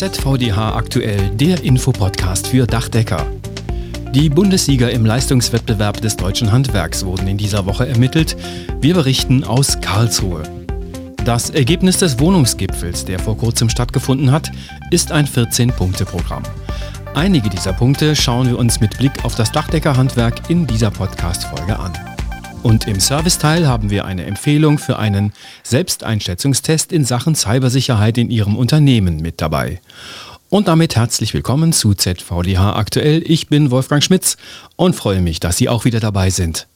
ZVDH aktuell, der Infopodcast für Dachdecker. Die Bundessieger im Leistungswettbewerb des deutschen Handwerks wurden in dieser Woche ermittelt. Wir berichten aus Karlsruhe. Das Ergebnis des Wohnungsgipfels, der vor kurzem stattgefunden hat, ist ein 14-Punkte-Programm. Einige dieser Punkte schauen wir uns mit Blick auf das Dachdeckerhandwerk in dieser Podcast-Folge an. Und im Serviceteil haben wir eine Empfehlung für einen Selbsteinschätzungstest in Sachen Cybersicherheit in Ihrem Unternehmen mit dabei. Und damit herzlich willkommen zu ZVDH aktuell. Ich bin Wolfgang Schmitz und freue mich, dass Sie auch wieder dabei sind.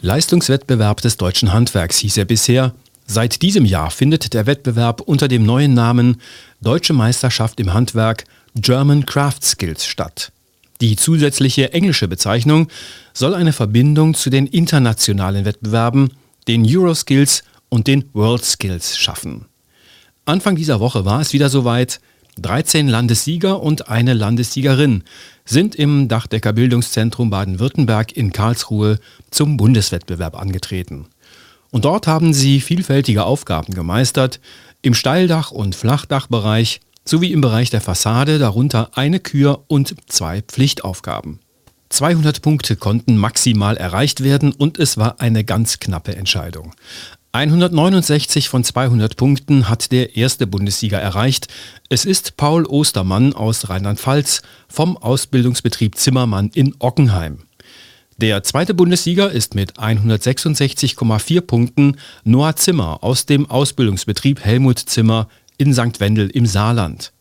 Leistungswettbewerb des deutschen Handwerks hieß er bisher. Seit diesem Jahr findet der Wettbewerb unter dem neuen Namen Deutsche Meisterschaft im Handwerk German Craft Skills statt. Die zusätzliche englische Bezeichnung soll eine Verbindung zu den internationalen Wettbewerben, den Euroskills und den World Skills schaffen. Anfang dieser Woche war es wieder soweit. 13 Landessieger und eine Landessiegerin sind im Dachdecker Bildungszentrum Baden-Württemberg in Karlsruhe zum Bundeswettbewerb angetreten. Und dort haben sie vielfältige Aufgaben gemeistert, im Steildach- und Flachdachbereich sowie im Bereich der Fassade, darunter eine Kür und zwei Pflichtaufgaben. 200 Punkte konnten maximal erreicht werden und es war eine ganz knappe Entscheidung. 169 von 200 Punkten hat der erste Bundessieger erreicht. Es ist Paul Ostermann aus Rheinland-Pfalz vom Ausbildungsbetrieb Zimmermann in Ockenheim. Der zweite Bundessieger ist mit 166,4 Punkten Noah Zimmer aus dem Ausbildungsbetrieb Helmut Zimmer in St. Wendel im Saarland.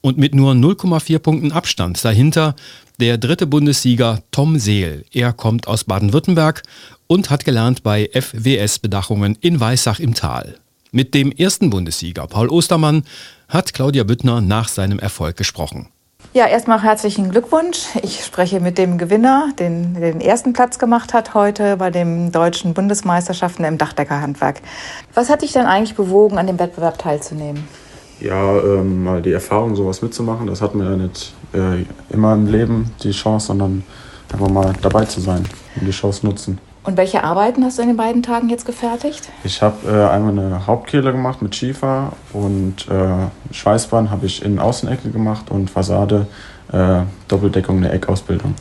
Und mit nur 0,4 Punkten Abstand dahinter der dritte Bundessieger Tom Seel. Er kommt aus Baden-Württemberg und hat gelernt bei FWS-Bedachungen in Weissach im Tal. Mit dem ersten Bundessieger Paul Ostermann hat Claudia Büttner nach seinem Erfolg gesprochen. Ja, erstmal herzlichen Glückwunsch. Ich spreche mit dem Gewinner, den den ersten Platz gemacht hat heute bei den deutschen Bundesmeisterschaften im Dachdeckerhandwerk. Was hat dich denn eigentlich bewogen, an dem Wettbewerb teilzunehmen? Ja, ähm, mal die Erfahrung, sowas mitzumachen, das hat man ja nicht äh, immer im Leben die Chance, sondern einfach mal dabei zu sein und die Chance nutzen. Und welche Arbeiten hast du in den beiden Tagen jetzt gefertigt? Ich habe äh, einmal eine Hauptkehle gemacht mit Schiefer und äh, Schweißband habe ich in Außenecke gemacht und Fassade äh, Doppeldeckung eine Eckausbildung.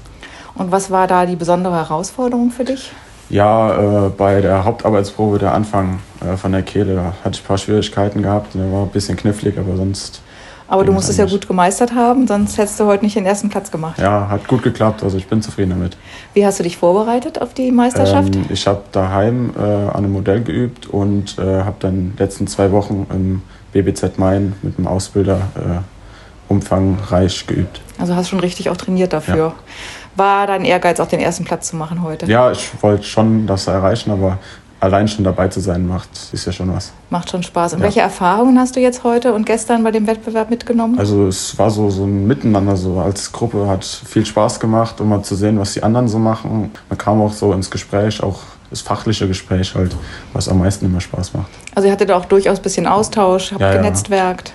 Und was war da die besondere Herausforderung für dich? Ja, äh, bei der Hauptarbeitsprobe, der Anfang äh, von der Kehle, hatte ich ein paar Schwierigkeiten gehabt. Der war ein bisschen knifflig, aber sonst aber du musst es ja gut gemeistert haben, sonst hättest du heute nicht den ersten Platz gemacht. Ja, hat gut geklappt, also ich bin zufrieden damit. Wie hast du dich vorbereitet auf die Meisterschaft? Ähm, ich habe daheim äh, an einem Modell geübt und äh, habe dann die letzten zwei Wochen im BBZ Main mit dem Ausbilder äh, umfangreich geübt. Also hast du schon richtig auch trainiert dafür. Ja. War dein Ehrgeiz, auch den ersten Platz zu machen heute? Ja, ich wollte schon das erreichen, aber allein schon dabei zu sein, macht, ist ja schon was. Macht schon Spaß. Und ja. welche Erfahrungen hast du jetzt heute und gestern bei dem Wettbewerb mitgenommen? Also es war so, so ein Miteinander, so als Gruppe hat viel Spaß gemacht, um mal zu sehen, was die anderen so machen. Man kam auch so ins Gespräch, auch das fachliche Gespräch halt, was am meisten immer Spaß macht. Also ihr hattet auch durchaus ein bisschen Austausch, habt ja, genetzwerkt.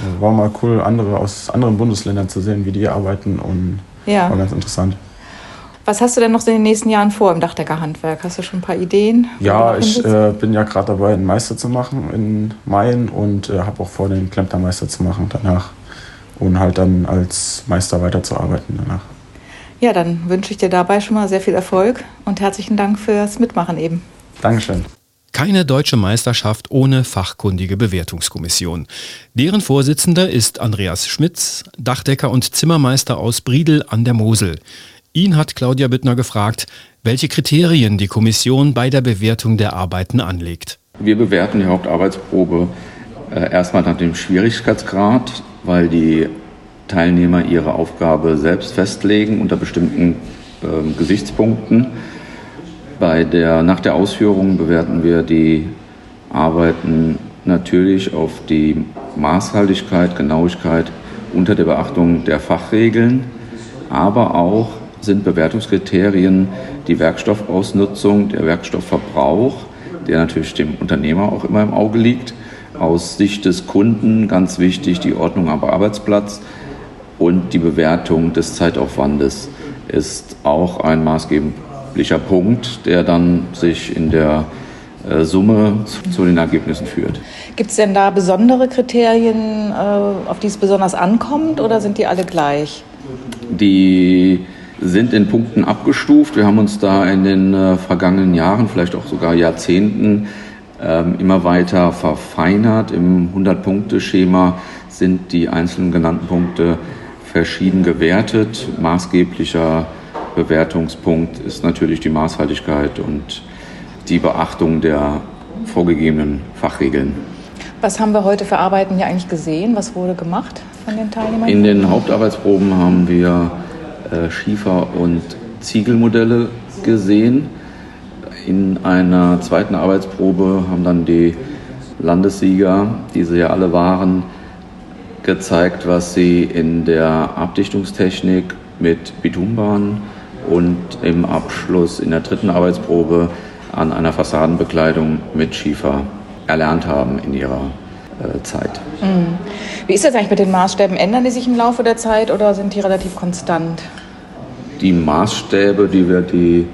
Ja. War mal cool, andere aus anderen Bundesländern zu sehen, wie die arbeiten und ja. war ganz interessant. Was hast du denn noch in den nächsten Jahren vor im Dachdeckerhandwerk? Hast du schon ein paar Ideen? Ja, ich äh, bin ja gerade dabei, einen Meister zu machen in Main und äh, habe auch vor, den Klempnermeister zu machen danach. Und halt dann als Meister weiterzuarbeiten danach. Ja, dann wünsche ich dir dabei schon mal sehr viel Erfolg und herzlichen Dank fürs Mitmachen eben. Dankeschön. Keine deutsche Meisterschaft ohne fachkundige Bewertungskommission. Deren Vorsitzender ist Andreas Schmitz, Dachdecker und Zimmermeister aus Briedel an der Mosel. Ihn hat Claudia Büttner gefragt, welche Kriterien die Kommission bei der Bewertung der Arbeiten anlegt. Wir bewerten die Hauptarbeitsprobe äh, erstmal nach dem Schwierigkeitsgrad, weil die Teilnehmer ihre Aufgabe selbst festlegen unter bestimmten äh, Gesichtspunkten. Bei der, nach der Ausführung bewerten wir die Arbeiten natürlich auf die Maßhaltigkeit, Genauigkeit unter der Beachtung der Fachregeln, aber auch sind Bewertungskriterien die Werkstoffausnutzung, der Werkstoffverbrauch, der natürlich dem Unternehmer auch immer im Auge liegt. Aus Sicht des Kunden ganz wichtig die Ordnung am Arbeitsplatz und die Bewertung des Zeitaufwandes ist auch ein maßgeblicher Punkt, der dann sich in der äh, Summe zu, den Ergebnissen führt. Gibt es denn da besondere Kriterien, äh, auf die es besonders ankommt oder sind die alle gleich? Die sind in Punkten abgestuft. Wir haben uns da in den äh, vergangenen Jahren, vielleicht auch sogar Jahrzehnten, ähm, immer weiter verfeinert. Im 100-Punkte-Schema sind die einzelnen genannten Punkte verschieden gewertet. Maßgeblicher Bewertungspunkt ist natürlich die Maßhaltigkeit und die Beachtung der vorgegebenen Fachregeln. Was haben wir heute für Arbeiten hier eigentlich gesehen? Was wurde gemacht von den Teilnehmern? In den Hauptarbeitsproben haben wir Schiefer- und Ziegelmodelle gesehen. In einer zweiten Arbeitsprobe haben dann die Landessieger, die sie ja alle waren, gezeigt, was sie in der Abdichtungstechnik mit Bitumbahn und im Abschluss in der dritten Arbeitsprobe an einer Fassadenbekleidung mit Schiefer erlernt haben in ihrer äh, Zeit. Mhm. Wie ist das eigentlich mit den Maßstäben? Ändern die sich im Laufe der Zeit oder sind die relativ konstant? Die Maßstäbe, die wir die,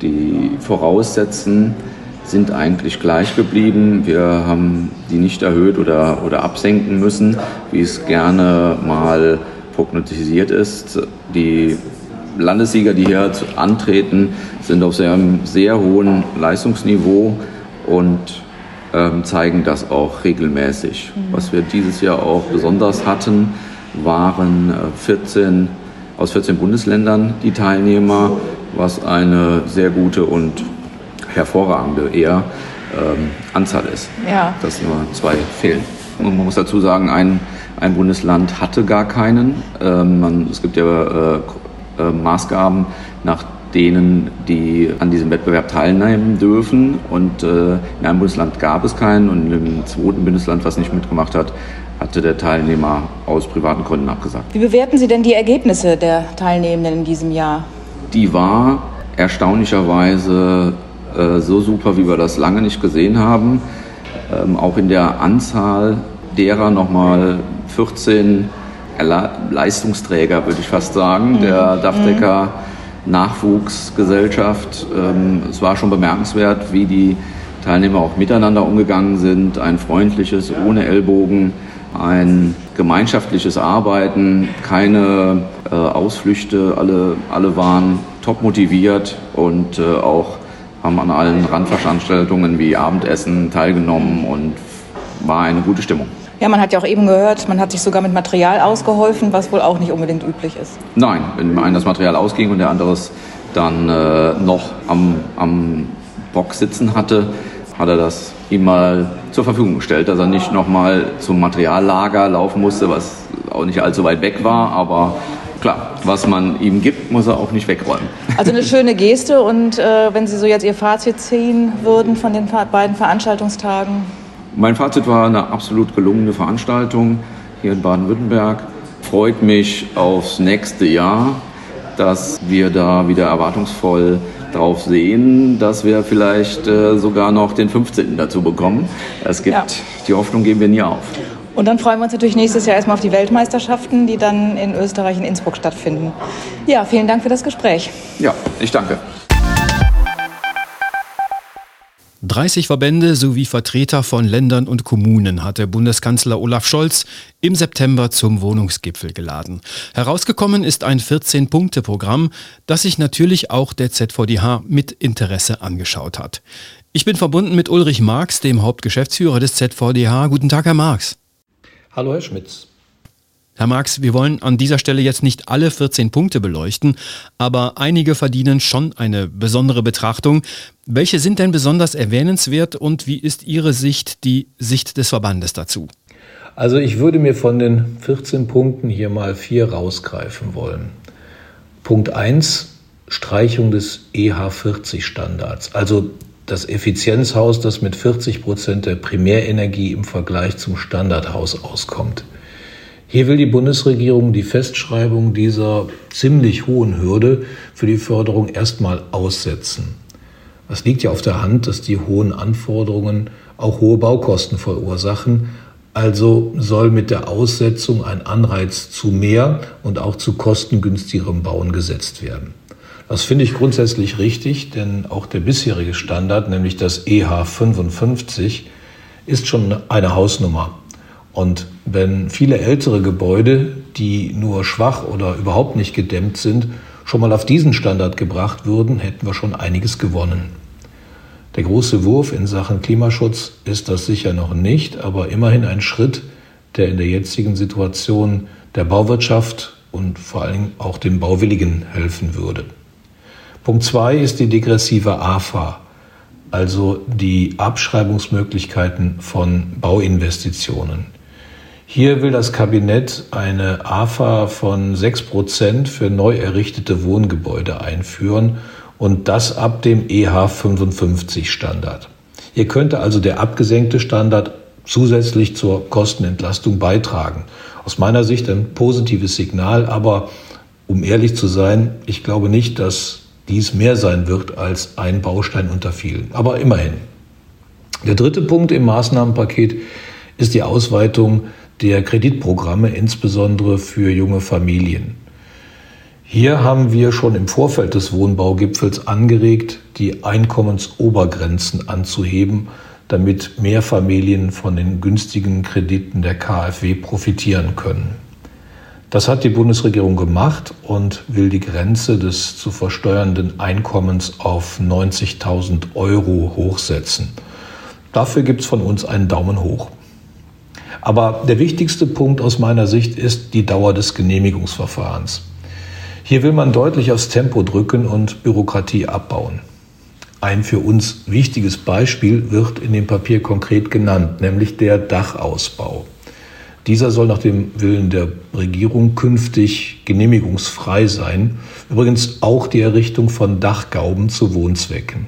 die voraussetzen, sind eigentlich gleich geblieben. Wir haben die nicht erhöht oder, oder absenken müssen, wie es gerne mal prognostisiert ist. Die Landessieger, die hier antreten, sind auf einem sehr hohen Leistungsniveau und zeigen das auch regelmäßig. Mhm. Was wir dieses Jahr auch besonders hatten, waren 14 äh, aus 14 Bundesländern die Teilnehmer, was eine sehr gute und hervorragende eher ähm, Anzahl ist. Ja. Dass nur zwei fehlen. Und man muss dazu sagen, ein, ein Bundesland hatte gar keinen. Ähm, man, es gibt ja äh, äh, Maßgaben, nach denen die an diesem Wettbewerb teilnehmen dürfen. Und äh, in einem Bundesland gab es keinen und im zweiten Bundesland, was nicht mitgemacht hat, hatte der Teilnehmer aus privaten Gründen abgesagt. Wie bewerten Sie denn die Ergebnisse der Teilnehmenden in diesem Jahr? Die war erstaunlicherweise äh, so super, wie wir das lange nicht gesehen haben. Ähm, auch in der Anzahl derer nochmal 14 Leistungsträger, würde ich fast sagen, mhm. der Dachdecker Nachwuchsgesellschaft. Ähm, es war schon bemerkenswert, wie die Teilnehmer auch miteinander umgegangen sind. Ein freundliches, ohne Ellbogen, ein gemeinschaftliches Arbeiten, keine äh, Ausflüchte. Alle, alle waren top motiviert und äh, auch haben an allen Randveranstaltungen wie Abendessen teilgenommen und war eine gute Stimmung. Ja, man hat ja auch eben gehört, man hat sich sogar mit Material ausgeholfen, was wohl auch nicht unbedingt üblich ist. Nein, wenn einem das Material ausging und der andere es dann äh, noch am, am Bock sitzen hatte, hat er das ihm mal zur Verfügung gestellt, dass er nicht nochmal zum Materiallager laufen musste, was auch nicht allzu weit weg war, aber klar, was man ihm gibt, muss er auch nicht wegräumen. Also eine schöne Geste und äh, wenn Sie so jetzt Ihr Fazit ziehen würden von den beiden Veranstaltungstagen? Mein Fazit war eine absolut gelungene Veranstaltung hier in Baden-Württemberg. Freut mich aufs nächste Jahr, dass wir da wieder erwartungsvoll drauf sehen, dass wir vielleicht äh, sogar noch den 15. dazu bekommen. Es gibt, ja. die Hoffnung geben wir nie auf. Und dann freuen wir uns natürlich nächstes Jahr erstmal auf die Weltmeisterschaften, die dann in Österreich in Innsbruck stattfinden. Ja, vielen Dank für das Gespräch. Ja, ich danke. 30 Verbände sowie Vertreter von Ländern und Kommunen hatte Bundeskanzler Olaf Scholz im September zum Wohnungsgipfel geladen. Herausgekommen ist ein 14-Punkte-Programm, das sich natürlich auch der ZVDH mit Interesse angeschaut hat. Ich bin verbunden mit Ulrich Marx, dem Hauptgeschäftsführer des ZVDH. Guten Tag, Herr Marx. Hallo, Herr Schmitz. Herr Marx, wir wollen an dieser Stelle jetzt nicht alle 14 Punkte beleuchten, aber einige verdienen schon eine besondere Betrachtung. Welche sind denn besonders erwähnenswert und wie ist Ihre Sicht, die Sicht des Verbandes dazu? Also ich würde mir von den 14 Punkten hier mal vier rausgreifen wollen. Punkt 1, Streichung des EH40-Standards, also das Effizienzhaus, das mit 40 Prozent der Primärenergie im Vergleich zum Standardhaus auskommt. Hier will die Bundesregierung die Festschreibung dieser ziemlich hohen Hürde für die Förderung erstmal aussetzen. Es liegt ja auf der Hand, dass die hohen Anforderungen auch hohe Baukosten verursachen. Also soll mit der Aussetzung ein Anreiz zu mehr und auch zu kostengünstigerem Bauen gesetzt werden. Das finde ich grundsätzlich richtig, denn auch der bisherige Standard, nämlich das EH 55, ist schon eine Hausnummer. Und wenn viele ältere Gebäude, die nur schwach oder überhaupt nicht gedämmt sind, schon mal auf diesen Standard gebracht würden, hätten wir schon einiges gewonnen. Der große Wurf in Sachen Klimaschutz ist das sicher noch nicht, aber immerhin ein Schritt, der in der jetzigen Situation der Bauwirtschaft und vor allem auch den Bauwilligen helfen würde. Punkt zwei ist die degressive AFA, also die Abschreibungsmöglichkeiten von Bauinvestitionen. Hier will das Kabinett eine AFA von 6% für neu errichtete Wohngebäude einführen und das ab dem EH 55 Standard. Hier könnte also der abgesenkte Standard zusätzlich zur Kostenentlastung beitragen. Aus meiner Sicht ein positives Signal, aber um ehrlich zu sein, ich glaube nicht, dass dies mehr sein wird als ein Baustein unter vielen. Aber immerhin. Der dritte Punkt im Maßnahmenpaket ist die Ausweitung der Kreditprogramme, insbesondere für junge Familien. Hier haben wir schon im Vorfeld des Wohnbaugipfels angeregt, die Einkommensobergrenzen anzuheben, damit mehr Familien von den günstigen Krediten der KfW profitieren können. Das hat die Bundesregierung gemacht und will die Grenze des zu versteuernden Einkommens auf 90.000 Euro hochsetzen. Dafür gibt es von uns einen Daumen hoch. Aber der wichtigste Punkt aus meiner Sicht ist die Dauer des Genehmigungsverfahrens. Hier will man deutlich aufs Tempo drücken und Bürokratie abbauen. Ein für uns wichtiges Beispiel wird in dem Papier konkret genannt, nämlich der Dachausbau. Dieser soll nach dem Willen der Regierung künftig genehmigungsfrei sein. Übrigens auch die Errichtung von Dachgauben zu Wohnzwecken.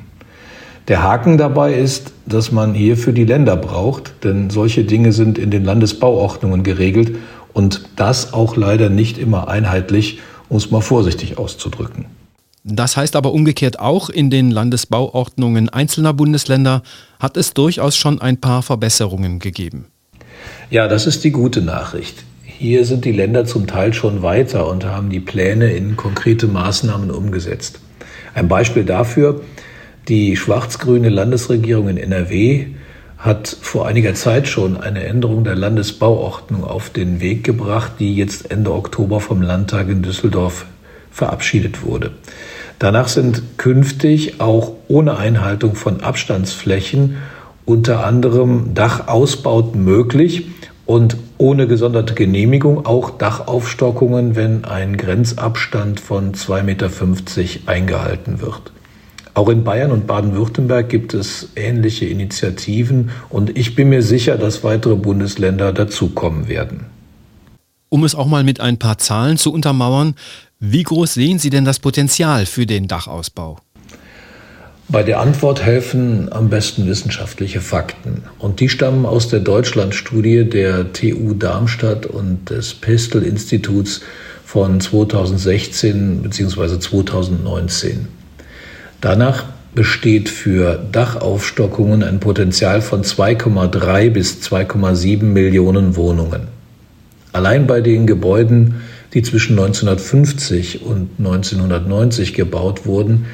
Der Haken dabei ist, dass man hierfür die Länder braucht, denn solche Dinge sind in den Landesbauordnungen geregelt und das auch leider nicht immer einheitlich, um es mal vorsichtig auszudrücken. Das heißt aber umgekehrt auch, in den Landesbauordnungen einzelner Bundesländer hat es durchaus schon ein paar Verbesserungen gegeben. Ja, das ist die gute Nachricht. Hier sind die Länder zum Teil schon weiter und haben die Pläne in konkrete Maßnahmen umgesetzt. Ein Beispiel dafür, die schwarz-grüne Landesregierung in NRW hat vor einiger Zeit schon eine Änderung der Landesbauordnung auf den Weg gebracht, die jetzt Ende Oktober vom Landtag in Düsseldorf verabschiedet wurde. Danach sind künftig auch ohne Einhaltung von Abstandsflächen unter anderem Dachausbauten möglich und ohne gesonderte Genehmigung auch Dachaufstockungen, wenn ein Grenzabstand von 2,50 Meter eingehalten wird. Auch in Bayern und Baden-Württemberg gibt es ähnliche Initiativen und ich bin mir sicher, dass weitere Bundesländer dazukommen werden. Um es auch mal mit ein paar Zahlen zu untermauern, wie groß sehen Sie denn das Potenzial für den Dachausbau? Bei der Antwort helfen am besten wissenschaftliche Fakten. Und die stammen aus der Deutschlandstudie der TU Darmstadt und des Pestel-Instituts von 2016 bzw. 2019. Danach besteht für Dachaufstockungen ein Potenzial von 2,3 bis 2,7 Millionen Wohnungen. Allein bei den Gebäuden, die zwischen 1950 und 1990 gebaut wurden,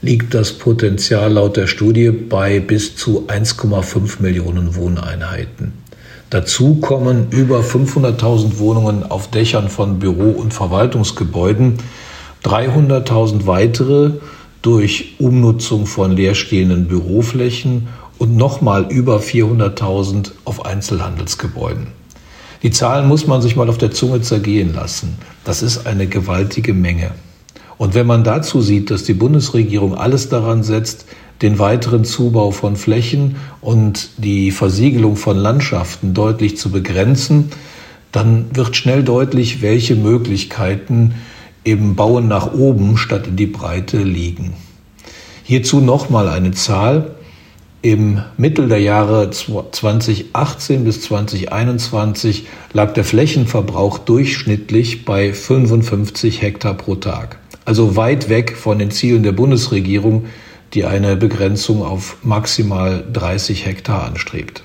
liegt das Potenzial laut der Studie bei bis zu 1,5 Millionen Wohneinheiten. Dazu kommen über 500.000 Wohnungen auf Dächern von Büro- und Verwaltungsgebäuden, 300.000 weitere durch Umnutzung von leerstehenden Büroflächen und nochmal über 400.000 auf Einzelhandelsgebäuden. Die Zahlen muss man sich mal auf der Zunge zergehen lassen. Das ist eine gewaltige Menge. Und wenn man dazu sieht, dass die Bundesregierung alles daran setzt, den weiteren Zubau von Flächen und die Versiegelung von Landschaften deutlich zu begrenzen, dann wird schnell deutlich, welche Möglichkeiten im Bauen nach oben statt in die Breite liegen. Hierzu nochmal eine Zahl. Im Mittel der Jahre 2018 bis 2021 lag der Flächenverbrauch durchschnittlich bei 55 Hektar pro Tag. Also weit weg von den Zielen der Bundesregierung, die eine Begrenzung auf maximal 30 Hektar anstrebt.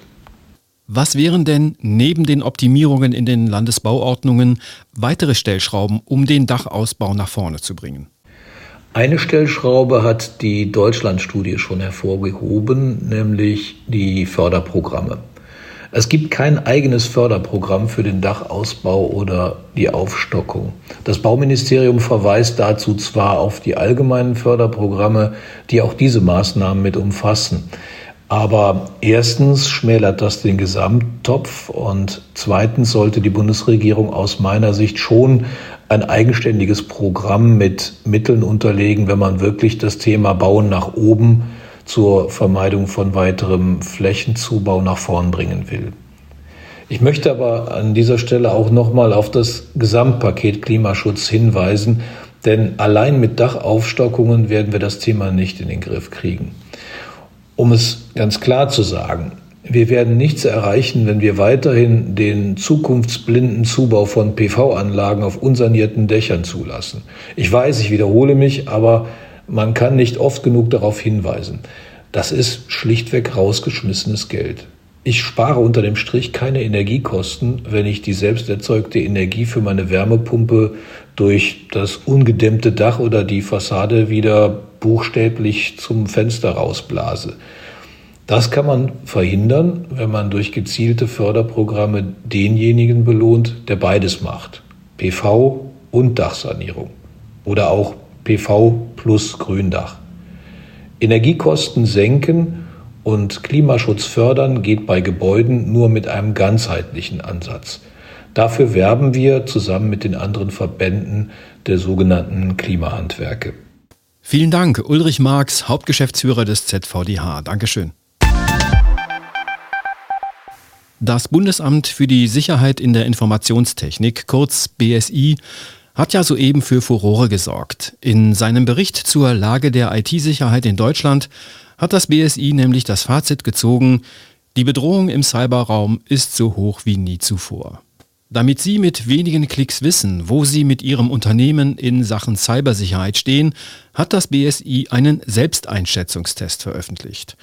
Was wären denn neben den Optimierungen in den Landesbauordnungen weitere Stellschrauben, um den Dachausbau nach vorne zu bringen? Eine Stellschraube hat die Deutschlandstudie schon hervorgehoben, nämlich die Förderprogramme. Es gibt kein eigenes Förderprogramm für den Dachausbau oder die Aufstockung. Das Bauministerium verweist dazu zwar auf die allgemeinen Förderprogramme, die auch diese Maßnahmen mit umfassen. Aber erstens schmälert das den Gesamttopf und zweitens sollte die Bundesregierung aus meiner Sicht schon ein eigenständiges Programm mit Mitteln unterlegen, wenn man wirklich das Thema Bauen nach oben zur Vermeidung von weiterem Flächenzubau nach vorn bringen will. Ich möchte aber an dieser Stelle auch nochmal auf das Gesamtpaket Klimaschutz hinweisen, denn allein mit Dachaufstockungen werden wir das Thema nicht in den Griff kriegen. Um es ganz klar zu sagen, wir werden nichts erreichen, wenn wir weiterhin den zukunftsblinden Zubau von PV-Anlagen auf unsanierten Dächern zulassen. Ich weiß, ich wiederhole mich, aber man kann nicht oft genug darauf hinweisen. Das ist schlichtweg rausgeschmissenes Geld. Ich spare unter dem Strich keine Energiekosten, wenn ich die selbst erzeugte Energie für meine Wärmepumpe durch das ungedämmte Dach oder die Fassade wieder buchstäblich zum Fenster rausblase. Das kann man verhindern, wenn man durch gezielte Förderprogramme denjenigen belohnt, der beides macht. PV und Dachsanierung. Oder auch PV plus Gründach. Energiekosten senken und Klimaschutz fördern geht bei Gebäuden nur mit einem ganzheitlichen Ansatz. Dafür werben wir zusammen mit den anderen Verbänden der sogenannten Klimahandwerke. Vielen Dank, Ulrich Marx, Hauptgeschäftsführer des ZVDH. Dankeschön. Das Bundesamt für die Sicherheit in der Informationstechnik, kurz BSI, hat ja soeben für Furore gesorgt. In seinem Bericht zur Lage der IT-Sicherheit in Deutschland hat das BSI nämlich das Fazit gezogen, die Bedrohung im Cyberraum ist so hoch wie nie zuvor. Damit Sie mit wenigen Klicks wissen, wo Sie mit Ihrem Unternehmen in Sachen Cybersicherheit stehen, hat das BSI einen Selbsteinschätzungstest veröffentlicht.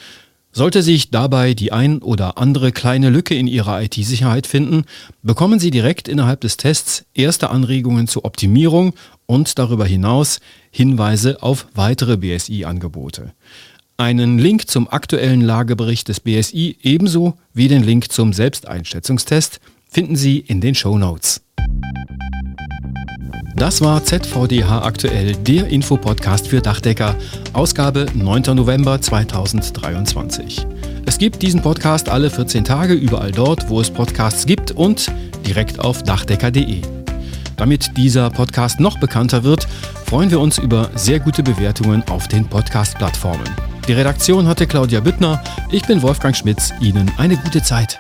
Sollte sich dabei die ein oder andere kleine Lücke in Ihrer IT-Sicherheit finden, bekommen Sie direkt innerhalb des Tests erste Anregungen zur Optimierung und darüber hinaus Hinweise auf weitere BSI-Angebote. Einen Link zum aktuellen Lagebericht des BSI ebenso wie den Link zum Selbsteinschätzungstest finden Sie in den Show Notes. Das war ZVDH aktuell, der Infopodcast für Dachdecker, Ausgabe 9. November 2023. Es gibt diesen Podcast alle 14 Tage überall dort, wo es Podcasts gibt und direkt auf dachdecker.de. Damit dieser Podcast noch bekannter wird, freuen wir uns über sehr gute Bewertungen auf den Podcast-Plattformen. Die Redaktion hatte Claudia Büttner, ich bin Wolfgang Schmitz, Ihnen eine gute Zeit.